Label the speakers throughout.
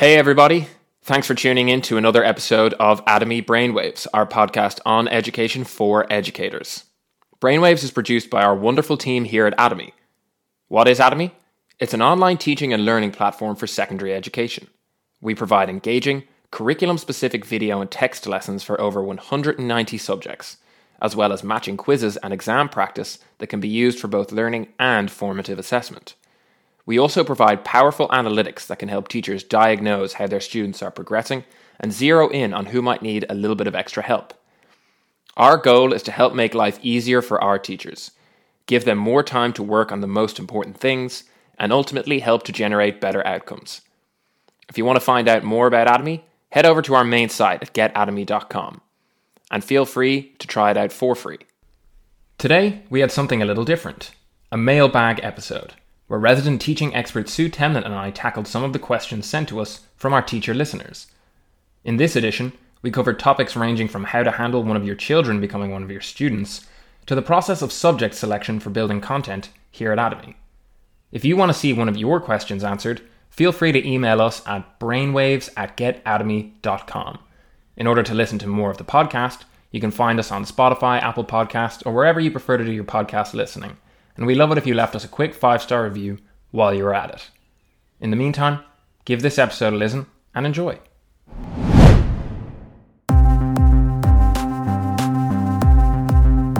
Speaker 1: Hey, everybody. Thanks for tuning in to another episode of Atomi Brainwaves, our podcast on education for educators. Brainwaves is produced by our wonderful team here at Atomi. What is Atomi? It's an online teaching and learning platform for secondary education. We provide engaging, curriculum specific video and text lessons for over 190 subjects, as well as matching quizzes and exam practice that can be used for both learning and formative assessment. We also provide powerful analytics that can help teachers diagnose how their students are progressing and zero in on who might need a little bit of extra help. Our goal is to help make life easier for our teachers, give them more time to work on the most important things, and ultimately help to generate better outcomes. If you want to find out more about Atomi, head over to our main site at getatomi.com and feel free to try it out for free. Today, we had something a little different a mailbag episode where resident teaching expert Sue Temlin and I tackled some of the questions sent to us from our teacher listeners. In this edition, we covered topics ranging from how to handle one of your children becoming one of your students to the process of subject selection for building content here at Atomi. If you want to see one of your questions answered, feel free to email us at brainwaves at getatomi.com. In order to listen to more of the podcast, you can find us on Spotify, Apple Podcast, or wherever you prefer to do your podcast listening. And we love it if you left us a quick five star review while you're at it. In the meantime, give this episode a listen and enjoy.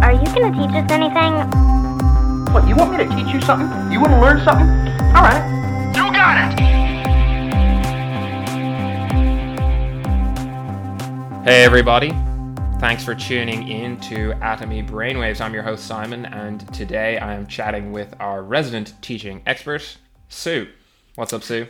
Speaker 2: Are you gonna teach us anything?
Speaker 3: What, you want me to teach you something? You want to learn something? All right. You got it!
Speaker 1: Hey, everybody. Thanks for tuning in to Atomi Brainwaves. I'm your host, Simon, and today I am chatting with our resident teaching expert, Sue. What's up, Sue?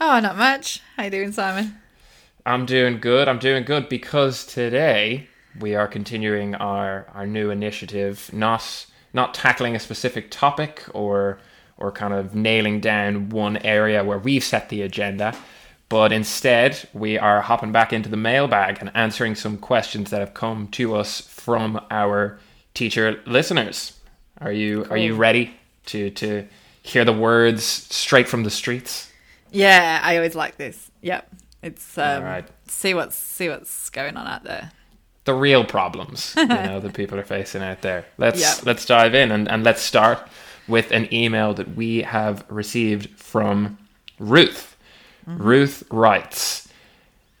Speaker 4: Oh, not much. How you doing, Simon?
Speaker 1: I'm doing good. I'm doing good because today we are continuing our, our new initiative, not not tackling a specific topic or or kind of nailing down one area where we've set the agenda, but instead we are hopping back into the mailbag and answering some questions that have come to us from our teacher listeners. Are you are you ready to to hear the words straight from the streets?
Speaker 4: Yeah, I always like this. Yep, it's um, see what's see what's going on out there.
Speaker 1: the real problems you know that people are facing out there. Let's
Speaker 4: Yeah.
Speaker 1: let's dive in and, and let's start with an email that we have received from Ruth. Ruth writes,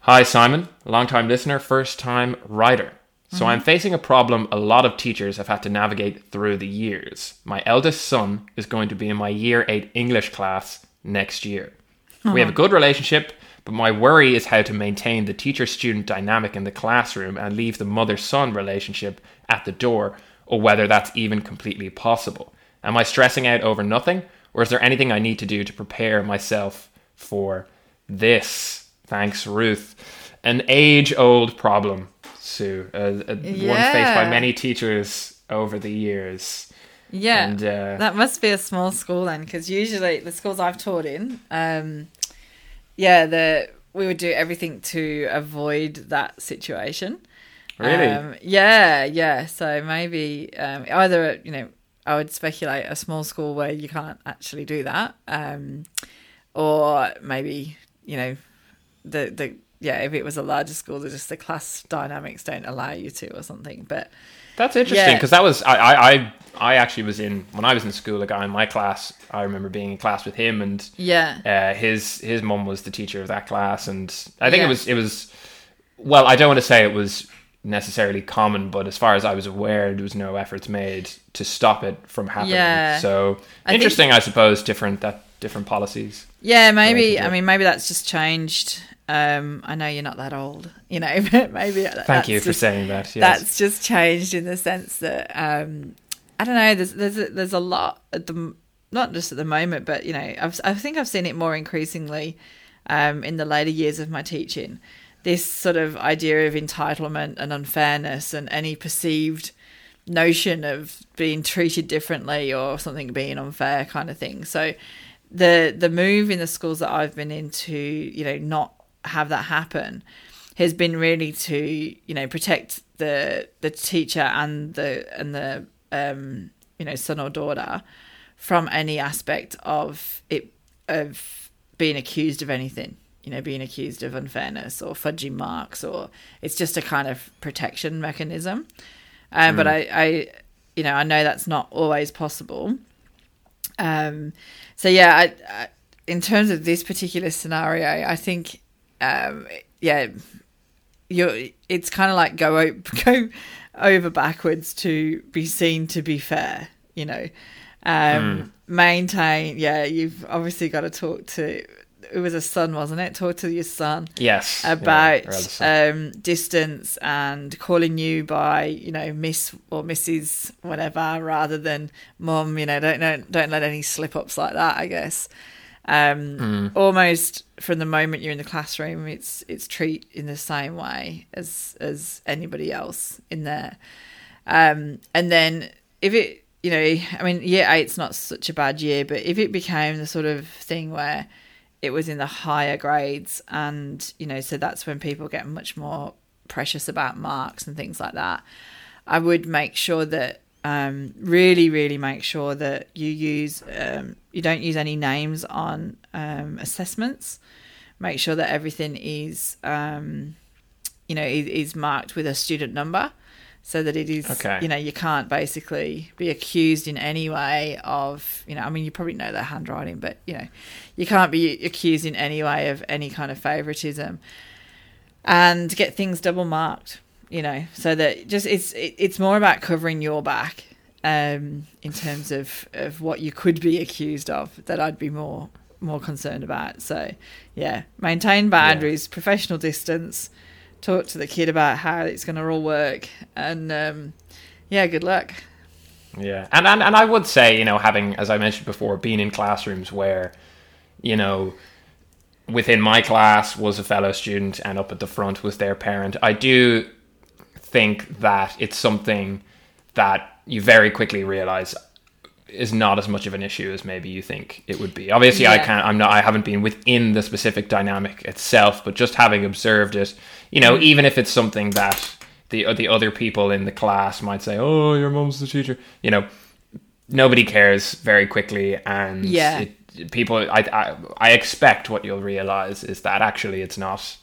Speaker 1: Hi Simon, longtime listener, first time writer. So I'm mm-hmm. facing a problem a lot of teachers have had to navigate through the years. My eldest son is going to be in my year 8 English class next year. We have a good relationship, but my worry is how to maintain the teacher student dynamic in the classroom and leave the mother son relationship at the door, or whether that's even completely possible. Am I stressing out over nothing, or is there anything I need to do to prepare myself for this? Thanks, Ruth. An age old problem, Sue. Uh, uh, One faced by many teachers over the years.
Speaker 4: Yeah,
Speaker 1: And, uh,
Speaker 4: that must be a small school then, because usually the schools I've taught in, um, yeah, the we would do everything to avoid that situation.
Speaker 1: Really?
Speaker 4: Um, yeah, yeah. So maybe um, either you know I would speculate a small school where you can't actually do that, um, or maybe you know the the yeah if it was a larger school, just the class dynamics don't allow you to or something. But
Speaker 1: That's interesting
Speaker 4: Yeah.
Speaker 1: because that was I, I I actually was in when I was in school. A guy in my class, I remember being in class with him, and
Speaker 4: yeah,
Speaker 1: uh, his his mum was the teacher of that class, and I think
Speaker 4: Yeah.
Speaker 1: it was it was well, I don't want to say it was necessarily common, but as far as I was aware, there was no efforts made to stop it from happening.
Speaker 4: Yeah.
Speaker 1: So
Speaker 4: I think-
Speaker 1: interesting, I suppose. Different that different policies.
Speaker 4: yeah. Maybe I mean maybe that's just changed. Um, I know you're not that old, you know, but maybe
Speaker 1: Thank you for saying that. Yes.
Speaker 4: that's just changed in the sense that um, I don't know. There's there's a, there's a lot at the not just at the moment, but you know, I've, I think I've seen it more increasingly um, in the later years of my teaching. This sort of idea of entitlement and unfairness and any perceived notion of being treated differently or something being unfair kind of thing. So the the move in the schools that I've been in to, you know, not have that happen has been really to, you know, protect the the teacher and the and the um, you know, son or daughter from any aspect of it of being accused of anything. you know being accused of unfairness or fudging marks or it's just a kind of protection mechanism. Um, But I, I, you know, I know that's not always possible. Um, so yeah, I, I, in terms of this particular scenario, I think, um, yeah, you're. It's kind of like go go over backwards to be seen to be fair. You know, um, maintain. Yeah, you've obviously got to talk to. It was a son, wasn't it? Talk to your son
Speaker 1: Yes.
Speaker 4: about
Speaker 1: uh,
Speaker 4: um, distance and calling you by you know Miss or Mrs. whatever rather than Mum. You know, don't don't don't let any slip ups like that. I guess. Um, Almost from the moment you're in the classroom, it's it's treat in the same way as as anybody else in there. Um, and then if it, you know, I mean, year eight's not such a bad year, but if it became the sort of thing where it was in the higher grades, and you know, so that's when people get much more precious about marks and things like that. I would make sure that um, really, really make sure that you use um, you don't use any names on um, assessments. Make sure that everything is um, you know is, is marked with a student number, so that it is
Speaker 1: Okay.
Speaker 4: you know you can't basically be accused in any way of you know I mean you probably know their handwriting, but you know you can't be accused in any way of any kind of favoritism and get things double marked you know so that just it's it, it's more about covering your back um in terms of of what you could be accused of that I'd be more more concerned about so yeah maintain boundaries professional distance talk to the kid about how it's going to all work and um yeah good luck
Speaker 1: Yeah, and, and and I would say, you know, having, as I mentioned before, been in classrooms where, you know, within my class was a fellow student, and up at the front was their parent. I do think that it's something that you very quickly realize is not as much of an issue as maybe you think it would be. Obviously, I can't. I'm not. I haven't been within the specific dynamic itself, but just having observed it, you know, mm-hmm. even if it's something that the the other people in the class might say, "Oh, your mum's the teacher," you know, nobody cares very quickly, and
Speaker 4: Yeah.
Speaker 1: it, people. I, I I expect what you'll realize is that actually it's not.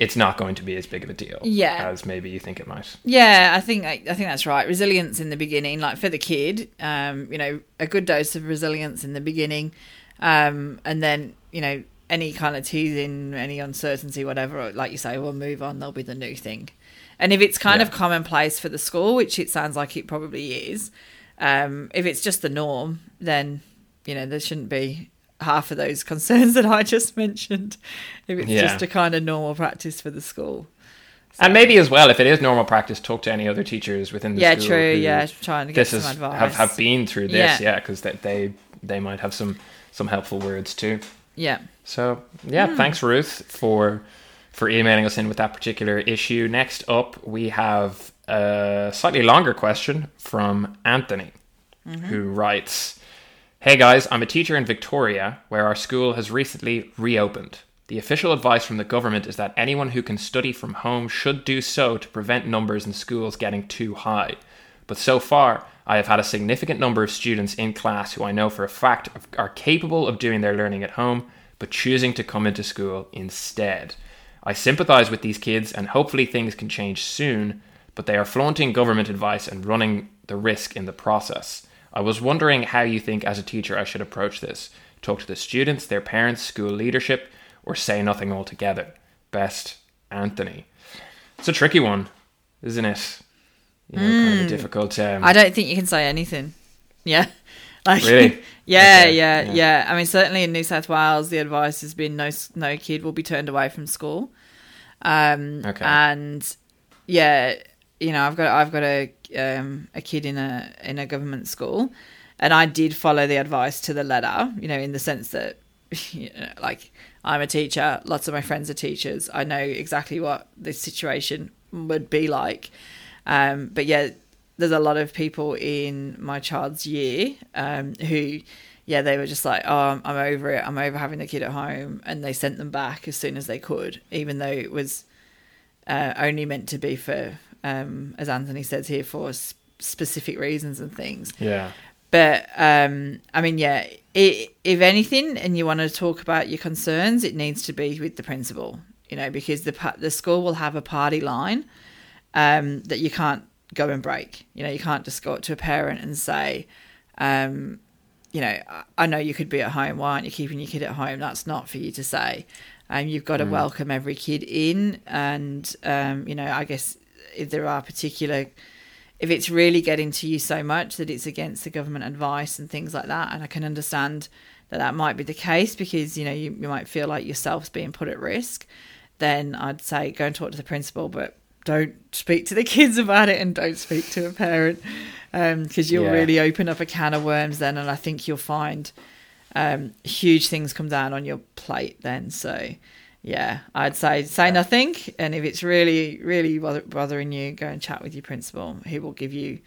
Speaker 1: It's not going to be as big of a deal
Speaker 4: Yeah.
Speaker 1: as maybe you think it might.
Speaker 4: Yeah, I think I, I think that's right. Resilience in the beginning, like for the kid, um, you know, a good dose of resilience in the beginning, um, and then you know any kind of teasing, any uncertainty, whatever. Like you say, we'll move on. There'll be the new thing, and if it's kind of commonplace for the school, which it sounds like it probably is, um, if it's just the norm, then you know there shouldn't be half of those concerns that I just mentioned. If it's
Speaker 1: Yeah.
Speaker 4: just a kind of normal practice for the school.
Speaker 1: And maybe as well, if it is normal practice, talk to any other teachers within the
Speaker 4: Yeah,
Speaker 1: school.
Speaker 4: Yeah,
Speaker 1: true.
Speaker 4: Yeah, trying to get
Speaker 1: this
Speaker 4: some
Speaker 1: is,
Speaker 4: advice.
Speaker 1: Have, have been through this,
Speaker 4: Yeah.
Speaker 1: yeah, because they, they they might have some some helpful words too.
Speaker 4: Yeah.
Speaker 1: So yeah,
Speaker 4: Hmm.
Speaker 1: thanks Ruth for for emailing us in with that particular issue. Next up, we have a slightly longer question from Anthony,
Speaker 4: Mm-hmm.
Speaker 1: who writes. Hey guys, I'm a teacher in Victoria where our school has recently reopened. The official advice from the government is that anyone who can study from home should do so to prevent numbers in schools getting too high. But so far, I have had a significant number of students in class who I know for a fact are capable of doing their learning at home, but choosing to come into school instead. I sympathize with these kids and hopefully things can change soon, but they are flaunting government advice and running the risk in the process. I was wondering how you think as a teacher I should approach this. Talk to the students, their parents, school leadership, or say nothing altogether. Best, Anthony. It's a tricky one, isn't it? You know, kind of a difficult. Um,
Speaker 4: Hmm. I don't think you can say anything. Yeah. Like,
Speaker 1: Really?
Speaker 4: yeah,
Speaker 1: Okay,
Speaker 4: yeah,
Speaker 1: yeah.
Speaker 4: yeah, I mean, certainly in New South Wales, the advice has been no no kid will be turned away from school. Um,
Speaker 1: Okay.
Speaker 4: And yeah, you know, I've got I've got a um, a kid in a in a government school, and I did follow the advice to the letter. You know, in the sense that, you know, like I'm a teacher, lots of my friends are teachers. I know exactly what this situation would be like. Um, but yeah, there's a lot of people in my child's year um, who, yeah, they were just like, oh, I'm, over it. I'm over having the kid at home, and they sent them back as soon as they could, even though it was uh, only meant to be for, um, as Anthony says here, for s- specific reasons and things.
Speaker 1: yeah.
Speaker 4: but um, I mean, yeah, it, if anything, and you want to talk about your concerns, it needs to be with the principal, you know, because the the school will have a party line um, that you can't go and break. You know, you can't just go up to a parent and say, um, you know, I- I know you could be at home. Why aren't you keeping your kid at home? That's not for you to say. Um, you've got to welcome every kid in, and um, you know, I guess if there are particular, if it's really getting to you so much that it's against the government advice and things like that, and I can understand that that might be the case because you know you, you might feel like yourself's being put at risk. Then I'd say go and talk to the principal, but don't speak to the kids about it and don't speak to a parent because you'll
Speaker 1: Yeah.
Speaker 4: really open up a can of worms then, and I think you'll find um, huge things come down on your plate then. So, yeah, I'd say say nothing, and if it's really really bothering you, go and chat with your principal. He will give you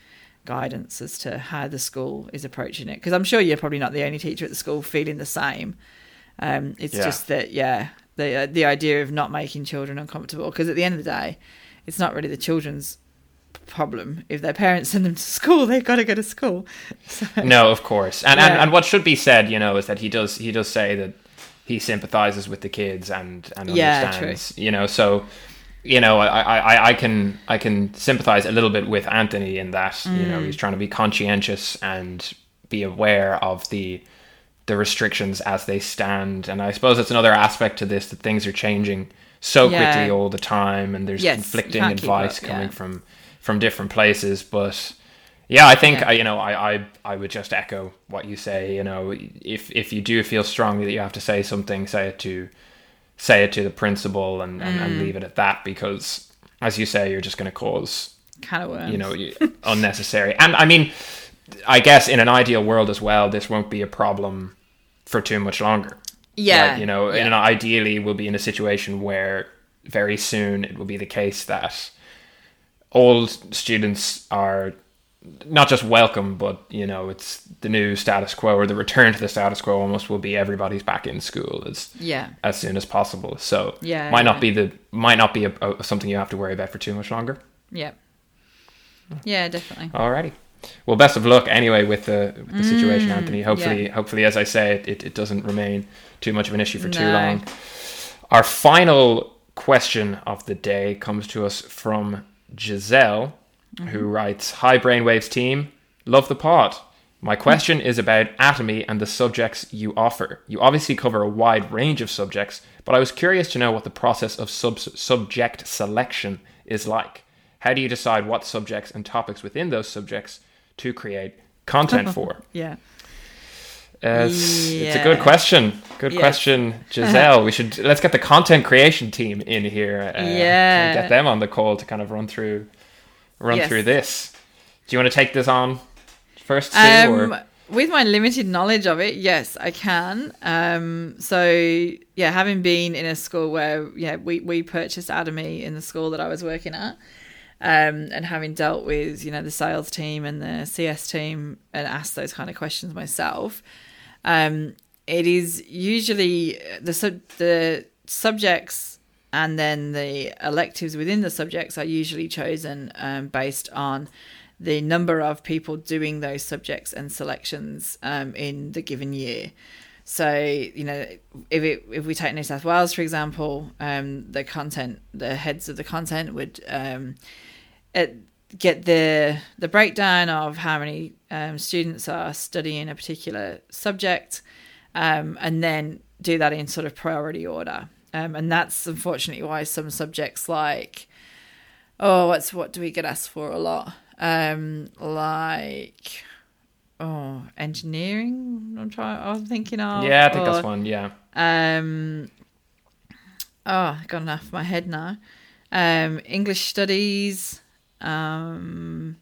Speaker 4: guidance as to how the school is approaching it. Because I'm sure you're probably not the only teacher at the school feeling the same. Um, it's
Speaker 1: Yeah.
Speaker 4: just that, yeah, the uh, the idea of not making children uncomfortable. Because at the end of the day, it's not really the children's problem. If their parents send them to school, they've got to go to school. So,
Speaker 1: No, of course, and, and and what should be said, you know, is that he does he does say that he sympathizes with the kids and and
Speaker 4: Yeah,
Speaker 1: understands, you know, so you know, I, I, I can I can sympathize a little bit with Anthony in that you know
Speaker 4: Mm.
Speaker 1: he's trying to be conscientious and be aware of the the restrictions as they stand, and I suppose it's another aspect to this that things are changing so
Speaker 4: Yeah.
Speaker 1: quickly all the time, and there's
Speaker 4: Yes,
Speaker 1: conflicting advice
Speaker 4: up,
Speaker 1: coming
Speaker 4: yeah.
Speaker 1: from from different places, but. Yeah, I think
Speaker 4: Yeah.
Speaker 1: I, you know I, I I would just echo what you say. You know, if if you do feel strongly that you have to say something, say it to say it to the principal and, and,
Speaker 4: Mm.
Speaker 1: and leave it at that because, as you say, you're just going to cause
Speaker 4: kind of worms.
Speaker 1: you know unnecessary. And I mean, I guess in an ideal world as well, this won't be a problem for too much longer.
Speaker 4: yeah,
Speaker 1: Right? you know,
Speaker 4: yeah.
Speaker 1: in an ideally, we'll be in a situation where very soon it will be the case that all students are not just welcome, but you know, it's the new status quo or the return to the status quo. Almost will be everybody's back in school as
Speaker 4: yeah,
Speaker 1: as soon as possible. So
Speaker 4: Yeah,
Speaker 1: might
Speaker 4: yeah.
Speaker 1: not be the might not be a, a, something you have to worry about for too much longer.
Speaker 4: yeah, yeah, definitely.
Speaker 1: Alrighty. Well, best of luck anyway with the with the situation, Anthony. Hopefully,
Speaker 4: Mm, yeah.
Speaker 1: hopefully, as I say, it, it, it doesn't remain too much of an issue for too long. Our final question of the day comes to us from Giselle,
Speaker 4: Mm-hmm.
Speaker 1: who writes, "Hi, Brainwaves team, love the pod. My question is about Atomi and the subjects you offer. You obviously cover a wide range of subjects, but I was curious to know what the process of sub- subject selection is like. How do you decide what subjects and topics within those subjects to create content for?
Speaker 4: Yeah,
Speaker 1: Uh, it's, it's a good question. Good
Speaker 4: Yes.
Speaker 1: question, Giselle. we should let's get the content creation team in here. Uh,
Speaker 4: Yeah.
Speaker 1: get them on the call to kind of run through run
Speaker 4: Yes.
Speaker 1: through this. Do you want to take this on first, Sue?
Speaker 4: Um, with my limited knowledge of it, yes, I can. Um, so yeah, having been in a school where yeah we we purchased Atomi in the school that I was working at, um, and having dealt with you know the sales team and the CS team and asked those kind of questions myself, um, it is usually the sub the subjects and then the electives within the subjects are usually chosen um, based on the number of people doing those subjects and selections um, in the given year. So you know, if it if we take New South Wales for example, um, the content, the heads of the content would um, it, get the the breakdown of how many um, students are studying a particular subject, um, and then do that in sort of priority order. Um, and that's unfortunately why some subjects like oh, what's what do we get asked for a lot? Um, like oh, engineering. I'm trying. I'm thinking of.
Speaker 1: yeah, I think
Speaker 4: or,
Speaker 1: that's one. Yeah.
Speaker 4: um, oh, I got enough of my head now. Um, English studies, um,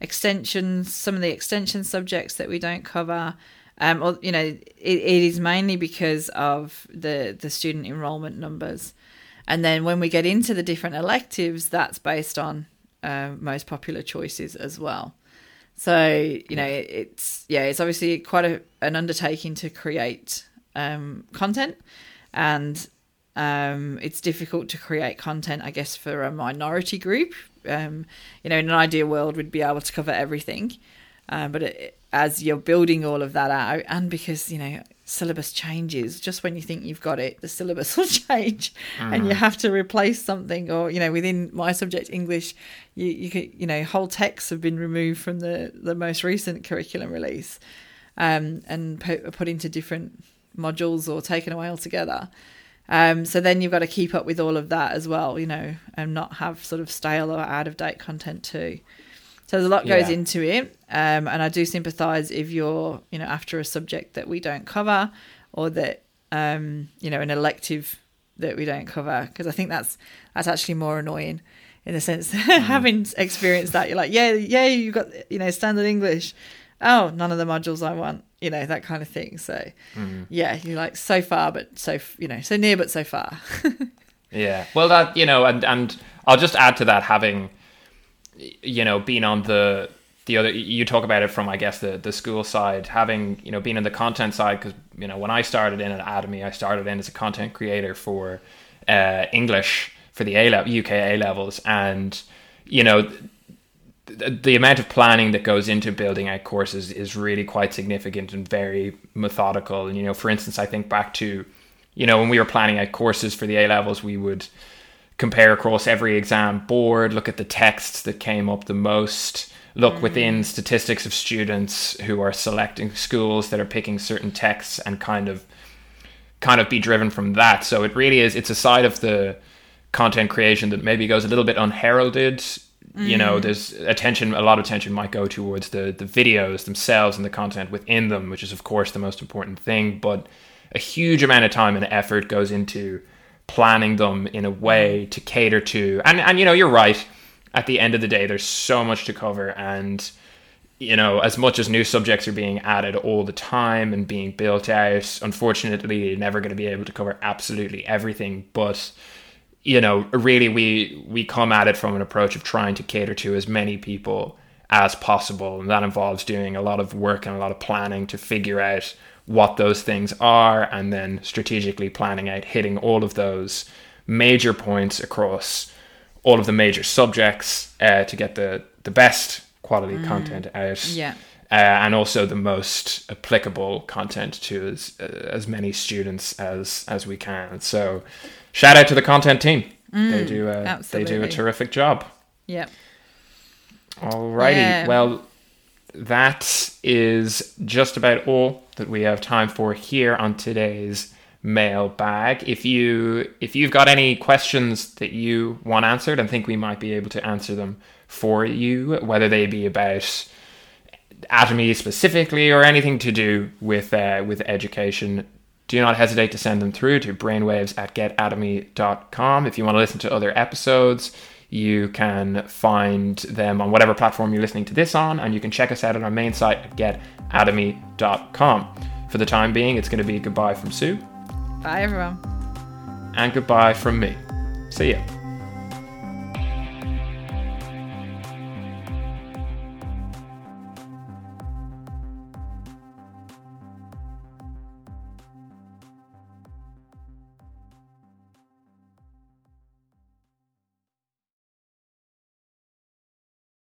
Speaker 4: extensions, some of the extension subjects that we don't cover. Um, or, you know, it, it is mainly because of the the student enrollment numbers, and then when we get into the different electives, that's based on um, most popular choices as well. So you know, it's yeah, it's obviously quite a, an undertaking to create um, content, and um, it's difficult to create content, I guess, for a minority group. Um, you know, in an ideal world, we'd be able to cover everything, uh, but it, as you're building all of that out, and because you know syllabus changes just when you think you've got it the syllabus will change mm. and you have to replace something or you know within my subject english you you could you know whole texts have been removed from the the most recent curriculum release um, and put, put into different modules or taken away altogether um, so then you've got to keep up with all of that as well you know and not have sort of stale or out of date content too so there's a lot goes yeah. into it, um, and I do sympathise if you're, you know, after a subject that we don't cover, or that, um, you know, an elective that we don't cover, because I think that's that's actually more annoying, in the sense mm. having experienced that, you're like, yeah, yeah, you got, you know, standard English. Oh, none of the modules I want, you know, that kind of thing. So, mm. yeah, you're like so far, but so you know, so near, but so far.
Speaker 1: yeah, well, that you know, and and I'll just add to that having you know, being on the the other you talk about it from I guess the the school side, having you know being in the content side because you know when I started in at Atomi, I started in as a content creator for uh, English for the A level UK A levels, and you know the, the amount of planning that goes into building out courses is really quite significant and very methodical. And you know, for instance, I think back to you know when we were planning out courses for the A levels, we would compare across every exam board, look at the texts that came up the most, look mm. within statistics of students who are selecting schools that are picking certain texts and kind of kind of be driven from that. So it really is it's a side of the content creation that maybe goes a little bit unheralded. Mm. You know, mm. there's attention a lot of attention might go towards the the videos themselves and the content within them, which is of course the most important thing, but a huge amount of time and effort goes into planning them in a way to cater to. And and you know you're right. At the end of the day there's so much to cover and you know as much as new subjects are being added all the time and being built out unfortunately you're never going to be able to cover absolutely everything. But you know really we we come at it from an approach of trying to cater to as many people as possible. And that involves doing a lot of work and a lot of planning to figure out what those things are and then strategically planning out hitting all of those major points across all of the major subjects uh, to get the, the best quality mm. content out.
Speaker 4: Yeah.
Speaker 1: Uh, and also the most applicable content to as uh, as many students as as we can. So, shout out to the content team. Mm, they do a, they do a terrific job.
Speaker 4: Yeah.
Speaker 1: Alrighty. Yeah. Well, that is just about all that we have time for here on today's mailbag. If you if you've got any questions that you want answered and think we might be able to answer them for you, whether they be about Atomi specifically or anything to do with uh, with education, do not hesitate to send them through to brainwaves at getatomi.com. If you want to listen to other episodes, you can find them on whatever platform you're listening to this on, and you can check us out on our main site at getatomi.com. For the time being, it's going to be goodbye from Sue.
Speaker 4: Bye, everyone.
Speaker 1: And goodbye from me. See ya.